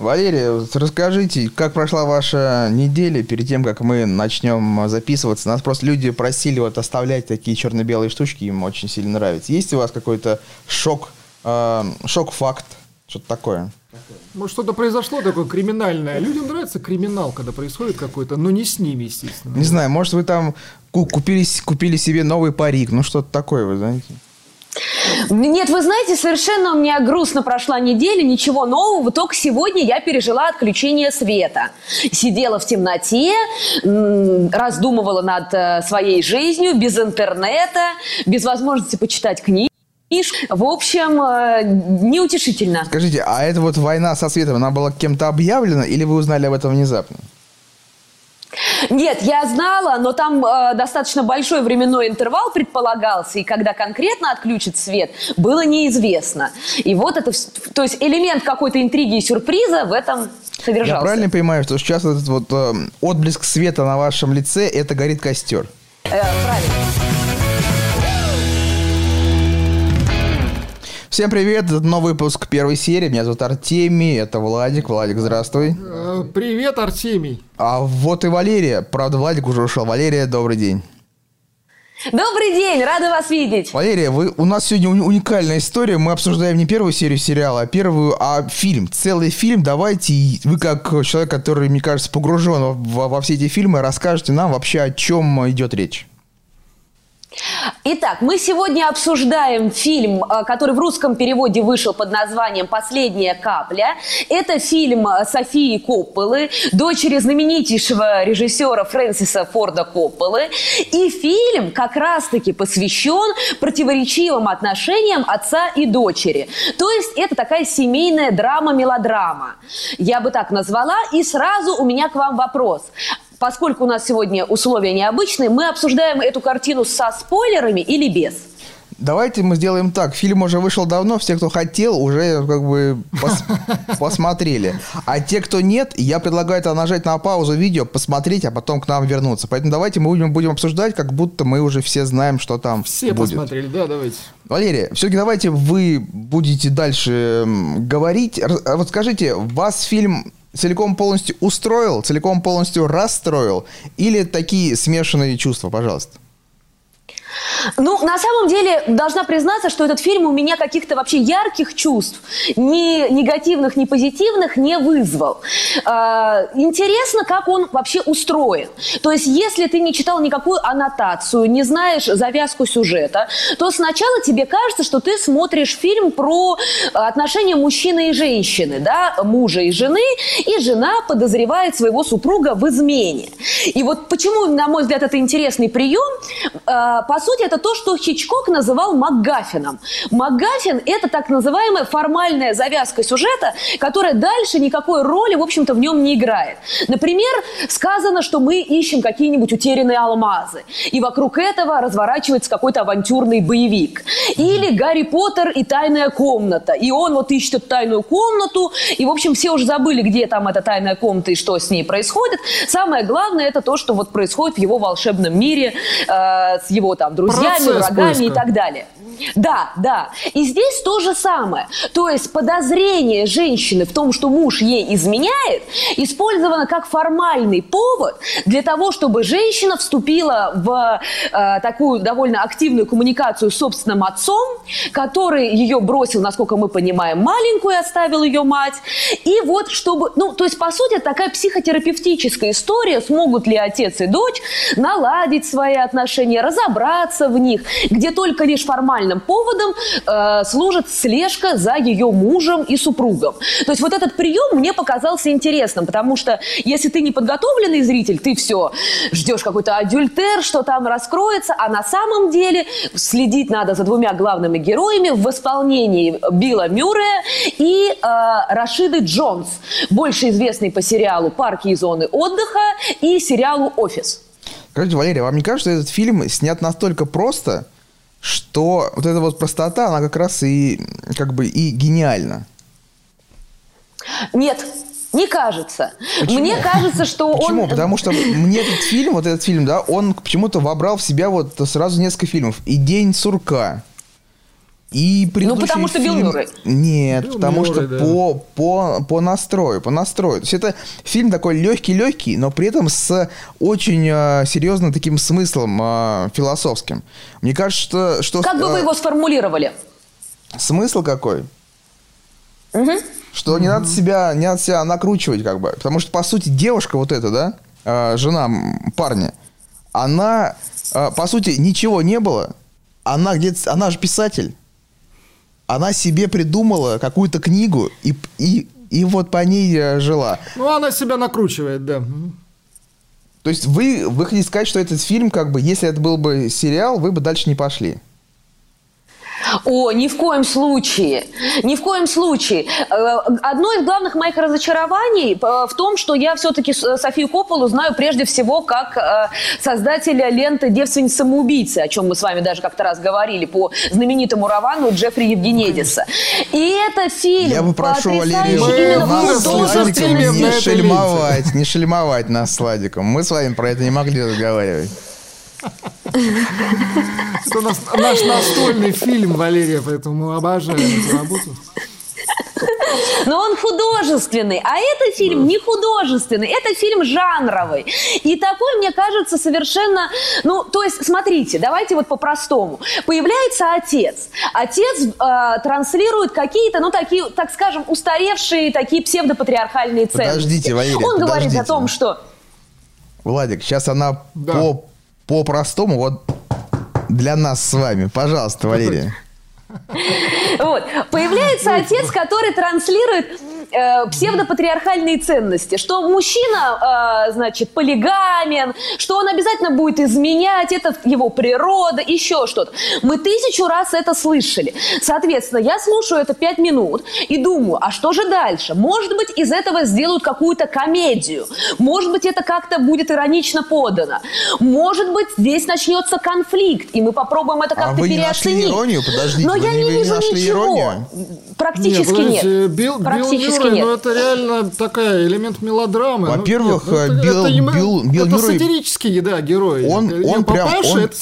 Валерия, вот расскажите, как прошла ваша неделя перед тем, как мы начнем записываться? Нас просто люди просили вот оставлять такие черно-белые штучки, им очень сильно нравится. Есть у вас какой-то шок, э, шок-факт, что-то такое? Может, что-то произошло такое криминальное. Людям нравится криминал, когда происходит какой-то, но не с ними, естественно. Не знаю, может, вы там купили, купили себе новый парик, ну что-то такое, вы знаете? Нет, вы знаете, совершенно у меня грустно прошла неделя, ничего нового. Только сегодня я пережила отключение света. Сидела в темноте, раздумывала над э, своей жизнью, без интернета, без возможности почитать книги. В общем, э, неутешительно. Скажите, а эта вот война со светом, она была кем-то объявлена или вы узнали об этом внезапно? Нет, я знала, но там э, достаточно большой временной интервал предполагался, и когда конкретно отключит свет, было неизвестно. И вот это, то есть элемент какой-то интриги и сюрприза в этом содержался. Я правильно понимаю, что сейчас этот вот э, отблеск света на вашем лице, это горит костер? Э, правильно. Всем привет, это новый выпуск первой серии. Меня зовут Артемий, это Владик. Владик, здравствуй. Э, привет, Артемий. А вот и Валерия. Правда, Владик уже ушел. Валерия, добрый день. Добрый день, рада вас видеть. Валерия, вы, у нас сегодня уникальная история. Мы обсуждаем не первую серию сериала, а первую, а фильм. Целый фильм. Давайте вы, как человек, который, мне кажется, погружен во, во все эти фильмы, расскажете нам вообще, о чем идет речь. Итак, мы сегодня обсуждаем фильм, э, который в русском переводе вышел под названием «Последняя капля». Это фильм э, Софии Копполы, дочери знаменитейшего режиссера Фрэнсиса Форда Копполы. И фильм как раз-таки посвящен противоречивым отношениям отца и дочери. То есть это такая семейная драма-мелодрама. Я бы так назвала. И сразу у меня к вам вопрос поскольку у нас сегодня условия необычные, мы обсуждаем эту картину со спойлерами или без? Давайте мы сделаем так. Фильм уже вышел давно, все, кто хотел, уже как бы пос посмотрели. А те, кто нет, я предлагаю это нажать на паузу видео, посмотреть, а потом к нам вернуться. Поэтому давайте мы будем, будем обсуждать, как будто мы уже все знаем, что там Все будет. посмотрели, да, давайте. Валерия, все-таки давайте вы будете дальше говорить. Вот скажите, вас фильм целиком полностью устроил, целиком полностью расстроил? Или такие смешанные чувства, пожалуйста? Ну, на самом деле, должна признаться, что этот фильм у меня каких-то вообще ярких чувств, ни негативных, ни позитивных, не вызвал. Э, интересно, как он вообще устроен. То есть, если ты не читал никакую аннотацию, не знаешь завязку сюжета, то сначала тебе кажется, что ты смотришь фильм про отношения мужчины и женщины, да, мужа и жены, и жена подозревает своего супруга в измене. И вот почему, на мой взгляд, это интересный прием, э, по сути, это то, что Хичкок называл МакГаффином. МакГаффин – это так называемая формальная завязка сюжета, которая дальше никакой роли, в общем-то, в нем не играет. Например, сказано, что мы ищем какие-нибудь утерянные алмазы, и вокруг этого разворачивается какой-то авантюрный боевик. Или Гарри Поттер и тайная комната, и он вот ищет эту тайную комнату, и, в общем, все уже забыли, где там эта тайная комната и что с ней происходит. Самое главное – это то, что вот происходит в его волшебном мире э, с его там друзьями, Процесс врагами поиска. и так далее. Да, да. И здесь то же самое. То есть подозрение женщины в том, что муж ей изменяет, использовано как формальный повод для того, чтобы женщина вступила в э, такую довольно активную коммуникацию с собственным отцом, который ее бросил, насколько мы понимаем, маленькую, оставил ее мать. И вот чтобы, ну, то есть, по сути, это такая психотерапевтическая история, смогут ли отец и дочь наладить свои отношения, разобраться в них, где только лишь формальным поводом э, служит слежка за ее мужем и супругом. То есть вот этот прием мне показался интересным, потому что если ты не подготовленный зритель, ты все ждешь какой-то адюльтер, что там раскроется, а на самом деле следить надо за двумя главными героями в исполнении Билла Мюррея и э, Рашиды Джонс, больше известный по сериалу «Парки и зоны отдыха» и сериалу «Офис». Скажите, Валерия, вам не кажется, что этот фильм снят настолько просто, что вот эта вот простота, она как раз и как бы и гениальна. Нет, не кажется. Почему? Мне кажется, что Почему? он... Потому что мне этот фильм, вот этот фильм, да, он почему-то вобрал в себя вот сразу несколько фильмов. И «День сурка», И ну, потому что фильм... Билл Мюррей. Нет, Билл потому Мюррей, что да. по, по, по настрою, по настрою. То есть это фильм такой легкий-легкий, но при этом с очень э, серьезным таким смыслом э, философским. Мне кажется, что... что Как бы э, вы его сформулировали? Смысл какой? Что не надо себя, не надо себя накручивать, как бы. Потому что, по сути, девушка вот эта, да, э, жена парня, она, э, по сути, ничего не было. Она где-то, она же писатель. Она себе придумала какую-то книгу и, и, и вот по ней э, жила. Ну, она себя накручивает, да. То есть вы, вы хотите сказать, что этот фильм, как бы, если это был бы сериал, вы бы дальше не пошли. О, ни в коем случае. Ни в коем случае. Э, Одно из главных моих разочарований э, в том, что я все-таки Софию Копполу знаю прежде всего как э, создателя ленты «Девственница-самоубийцы», о чем мы с вами даже как-то раз говорили по знаменитому роману Джеффри Евгенидиса. И это фильм, Я бы прошу именно нас на не шельмовать, не шельмовать нас с Владиком. Мы с вами про это не могли разговаривать. Это наш настольный фильм, Валерия, поэтому мы обожаем эту работу. Но он художественный, а этот фильм не художественный, это фильм жанровый. И такой, мне кажется, совершенно... Ну, то есть, смотрите, давайте вот по-простому. Появляется отец. Отец э, транслирует какие-то, ну, такие, так скажем, устаревшие такие псевдопатриархальные ценности. Подождите, Валерия, Он говорит подождите. о том, что... Владик, сейчас она Да. по, по-простому, вот для нас с вами. Пожалуйста, Валерия. Вот. Появляется отец, который транслирует э, псевдопатриархальные ценности, что мужчина, э, значит, полигамен, что он обязательно будет изменять, это его природа, еще что-то. Мы тысячу раз это слышали. Соответственно, я слушаю это пять минут и думаю, а что же дальше? Может быть, из этого сделают какую-то комедию. Может быть, это как-то будет иронично подано. Может быть, здесь начнется конфликт, и мы попробуем это А как-то вы не нашли переоценить. иронию? Подождите, Но я не- не вижу ничего. иронию? Практически подождите, нет. Билл, Билл Практически Мюррей, нет. ну это реально такая элемент мелодрамы. Ну, Во-первых, нет, ну, это- Билл- это Билл- Билл это Мюррей- сатирический, да, герой. Он, Это он, прям, он, это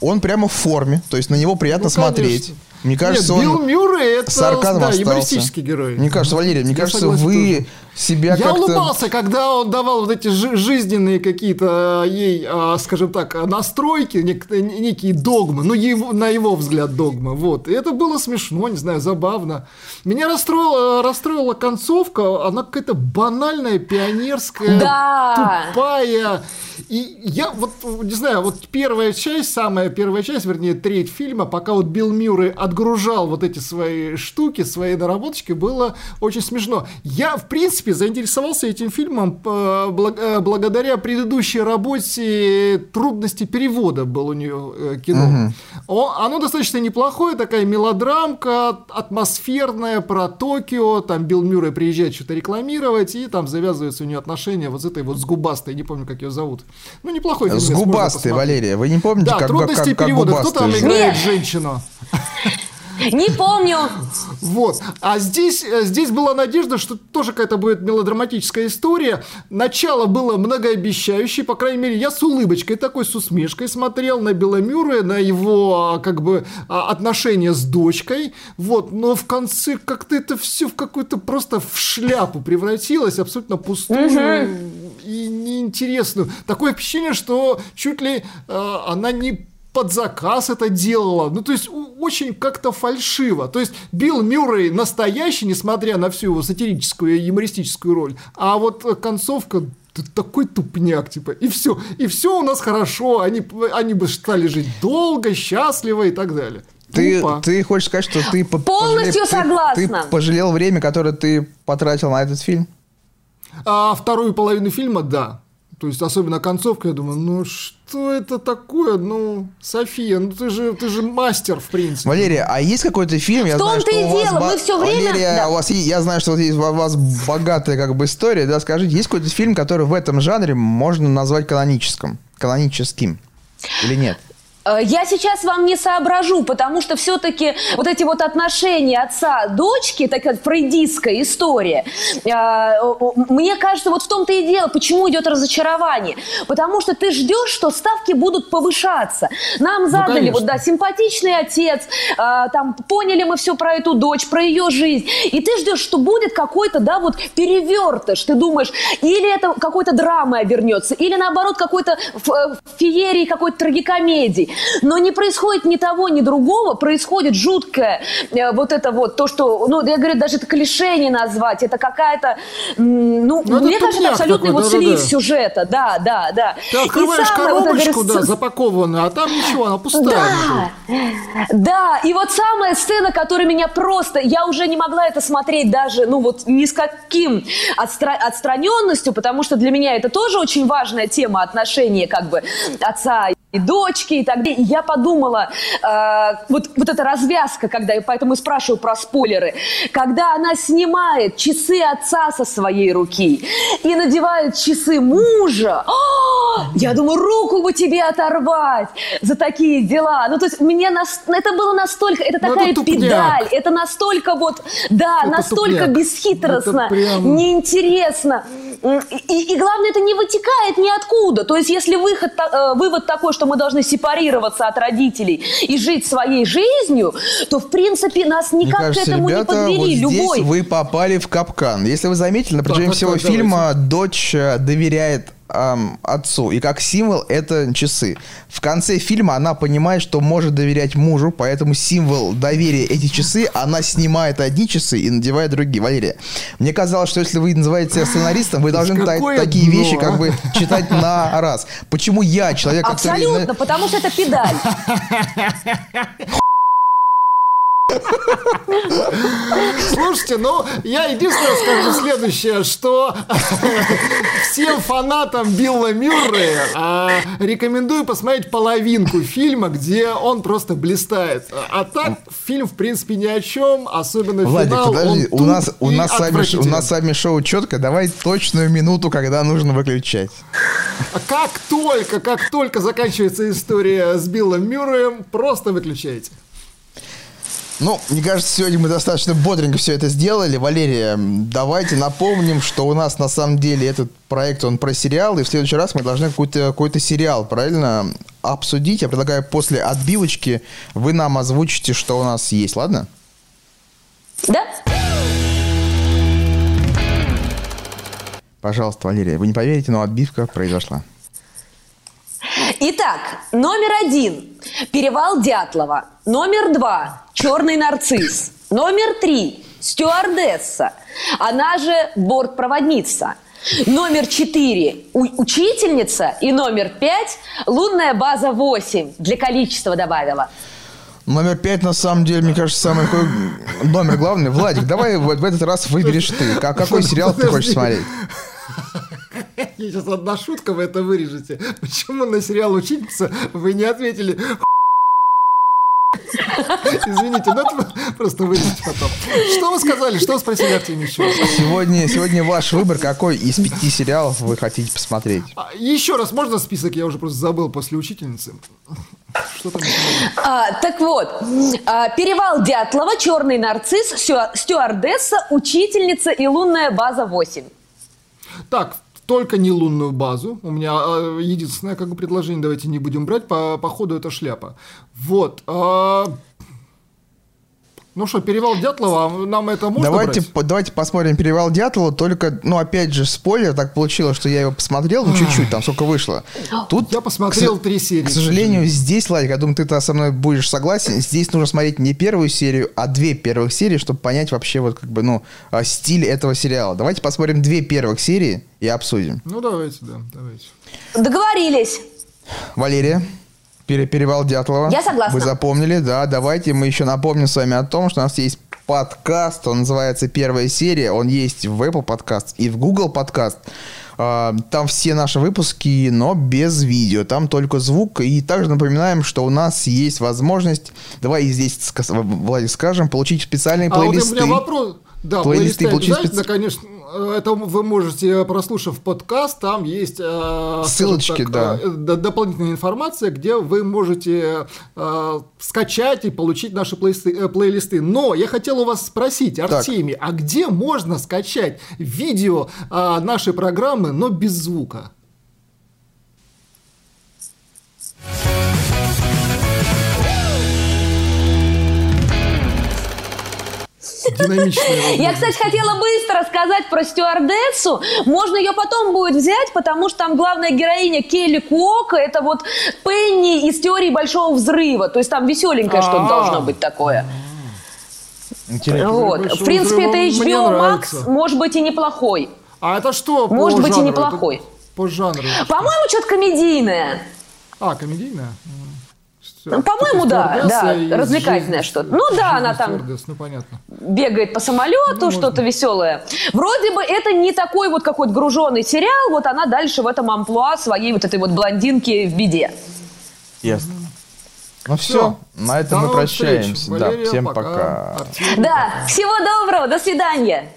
он прямо в форме, то есть на него приятно Ну, смотреть. конечно. Мне кажется, Нет, Билл он Мюррей это сарказм да, остался. юмористический герой. Мне кажется, Валерий, мне Я кажется, согласен вы себя Я как-то... улыбался, когда он давал вот эти жи- жизненные какие-то э, ей, а, скажем так, настройки, нек- некие догмы, ну, его, на его взгляд догмы, вот. И это было смешно, не знаю, забавно. Меня расстроила, расстроила концовка, она какая-то банальная, пионерская, Да. тупая. И я вот, не знаю, вот первая часть, самая первая часть, вернее, треть фильма, пока вот Билл Мюррей отгружал вот эти свои штуки, свои наработочки, было очень смешно. Я, в принципе, заинтересовался этим фильмом э, э, благодаря предыдущей работе «Трудности перевода» был у нее э, кино. О- оно достаточно неплохое, такая мелодрамка, атмосферная, про Токио, там Билл Мюррей приезжает что-то рекламировать, и там завязываются у нее отношения вот с этой вот с губастой, не помню, как ее зовут. Ну, неплохой фильм. С губастой, Валерия. Вы не помните, Да, как, трудности как, как перевода. Кто там играет женщину? Не помню. Вот. А здесь, э, здесь была надежда, что тоже какая-то будет мелодраматическая история. Начало было многообещающее, по крайней мере, я с улыбочкой такой, с усмешкой смотрел на Мюррея, на его, а, как бы, а, отношения с дочкой. Вот. Но в конце как-то это все в какую-то просто в шляпу превратилось, абсолютно пустую и неинтересную. Такое впечатление, что чуть ли э, она не под заказ это делала. Ну, то есть, очень как-то фальшиво. То есть, Билл Мюррей настоящий, несмотря на всю его сатирическую и юмористическую роль. А вот концовка такой тупняк, типа, и все, и все у нас хорошо, они, они бы стали жить долго, счастливо и так далее. Ты, Тупо. ты хочешь сказать, что ты по- Полностью пожалел- ты- согласна. Ты, пожалел время, которое ты потратил на этот фильм? А вторую половину фильма, да. То есть, особенно концовка, я думаю, ну что это такое? Ну, София, ну ты же, ты же мастер, в принципе. Валерия, а есть какой-то фильм? Я В знаю, том-то что и у вас дело, мы всё время- Валерия, да. у вас, я знаю, что вот есть, у вас богатая как бы история, да? Скажите, есть какой-то фильм, который в этом жанре можно назвать каноническим? Каноническим? Или нет? Э, я сейчас вам не соображу, потому что все-таки вот эти вот отношения отца-дочки, такая фрейдистская история, э, мне кажется, вот в том-то и дело, почему идет разочарование. Потому что ты ждешь, что ставки будут повышаться. Нам ну, задали, ну, вот да, симпатичный отец, э, там, поняли мы все про эту дочь, про ее жизнь, и ты ждешь, что будет какой-то, да, вот перевертыш, ты думаешь, или это какой-то драмой обернется, или наоборот какой-то феерии, какой-то трагикомедии. Но не происходит ни того, ни другого, происходит жуткое э, вот это вот, то, что, ну, я говорю, даже это клише не назвать, это какая-то, ну, ну мне кажется, это абсолютный такой, вот да, слив да, сюжета, да, да, да. Ты открываешь самое, коробочку, вот, да, запакованную, а там ничего, она пустая. Да, да, и вот самая сцена, которая меня просто, я уже не могла это смотреть даже, ну, вот ни с каким отстра- отстраненностью, потому что для меня это тоже очень важная тема отношения, как бы, отца и дочки и так далее. И я подумала, э, вот, вот эта развязка, когда я поэтому и спрашиваю про спойлеры, когда она снимает часы отца со своей руки и надевает часы мужа, о, я думаю, руку бы тебе оторвать за такие дела. Ну, то есть мне нас, это было настолько, это ну, такая это педаль, это настолько вот, да, это настолько тупняк. бесхитростно, прям... неинтересно. И, и главное, это не вытекает ниоткуда. То есть, если выход, э, вывод такой, что мы должны сепарироваться от родителей и жить своей жизнью, то, в принципе, нас никак кажется, к этому ребята, не подвели. Вот Любой. здесь вы попали в капкан. Если вы заметили, на протяжении всего давайте. фильма дочь э, доверяет эм, отцу. И как символ это часы. В конце фильма она понимает, что может доверять мужу, поэтому символ доверия эти часы, она снимает одни часы и надевает другие. Валерия, мне казалось, что если вы называете себя сценаристом, вы должны такие дно, вещи как бы читать на раз. Почему я, человек, Абсолютно, который... потому что это педаль. Слушайте, ну, я единственное скажу следующее, что всем фанатам Билла Мюррея а, рекомендую посмотреть половинку фильма, где он просто блистает. А так, фильм, в принципе, ни о чем, особенно Владик, финал, подожди, у нас, у, нас сами, у нас сами шоу четко, давай точную минуту, когда нужно выключать. Как только, как только заканчивается история с Биллом Мюрреем, просто выключайте. Ну, мне кажется, сегодня мы достаточно бодренько все это сделали. Валерия, давайте напомним, что у нас на самом деле этот проект, он про сериал, и в следующий раз мы должны какой-то какой сериал, правильно, обсудить. Я предлагаю после отбивочки вы нам озвучите, что у нас есть, ладно? Да. Пожалуйста, Валерия, вы не поверите, но отбивка произошла. Итак, номер один. Перевал Дятлова. Номер два. Черный нарцисс. Номер три. Стюардесса. Она же бортпроводница. Номер четыре – учительница. И номер пять – лунная база 8. Для количества добавила. Номер пять, на самом деле, мне кажется, самый номер главный. Владик, давай в, в этот раз выберешь ты. Как, какой сериал ты хочешь смотреть? Сейчас одна шутка, вы это вырежете. Почему на сериал «Учительница» вы не ответили Извините, но это просто вырежете потом. Что вы сказали? Что вы спросили, Артемий Сегодня, сегодня ваш выбор. Какой из пяти сериалов вы хотите посмотреть? А, еще раз, можно список? Я уже просто забыл после учительницы. Что там? А, так вот, а, Перевал Дятлова, Черный нарцисс, Стюардесса, Учительница и Лунная база 8. Так, только не лунную базу. У меня а, единственное как бы предложение, давайте не будем брать, по, по ходу это шляпа. Вот. А, ну что, перевал Дятлова, а нам это можно давайте, брать? По, давайте посмотрим перевал Дятлова, только, ну, опять же, спойлер, так получилось, что я его посмотрел, ну, чуть-чуть, там сколько вышло. Тут, я посмотрел к, три серии. К сожалению, здесь, Ладик, я думаю, ты со мной будешь согласен, здесь нужно смотреть не первую серию, а две первых серии, чтобы понять вообще вот как бы, ну, а, стиль этого сериала. Давайте посмотрим две первых серии и обсудим. Ну, давайте, да, давайте. Договорились. Валерия? Перевал Дятлова. Я согласна. Вы запомнили, да. Давайте мы еще напомним с вами о том, что у нас есть подкаст, он называется «Первая серия», он есть в Apple Podcast и в Google Podcast. А, там все наши выпуски, но без видео. Там только звук. И также напоминаем, что у нас есть возможность, давай здесь, Владик, скажем, получить специальные плейлисты. А вот у меня вопрос. Да, плейлисты, плейлисты получить специ... конечно, это вы можете, прослушав подкаст, там есть э, ссылочки, так, да. э, дополнительная информация, где вы можете э, скачать и получить наши плейсты, э, плейлисты. Но я хотел у вас спросить, Артемий, а где можно скачать видео э, нашей программы, но без звука? Динамичная. Я, кстати, хотела быстро сказать про стюардессу. Можно ее потом будет взять, потому что там главная героиня Келли Куока, это вот Пенни из теории Большого Взрыва. То есть там веселенькое что-то должно быть такое. Интересно. Вот. В принципе, это HBO Max, может быть, и неплохой. А это что? Может быть, и неплохой. По жанру. По-моему, что-то комедийное. А, комедийное? Ну, по-моему, да, да, развлекательное что-то. Ну да, она там ну, понятно. бегает по самолету, ну, что-то веселое. Вроде бы это не такой вот какой-то груженный сериал, вот она дальше в этом амплуа своей вот этой вот блондинки в беде. Ясно. Ну все, все. на этом До мы прощаемся. Да, всем пока. пока. Да, всего доброго, до свидания.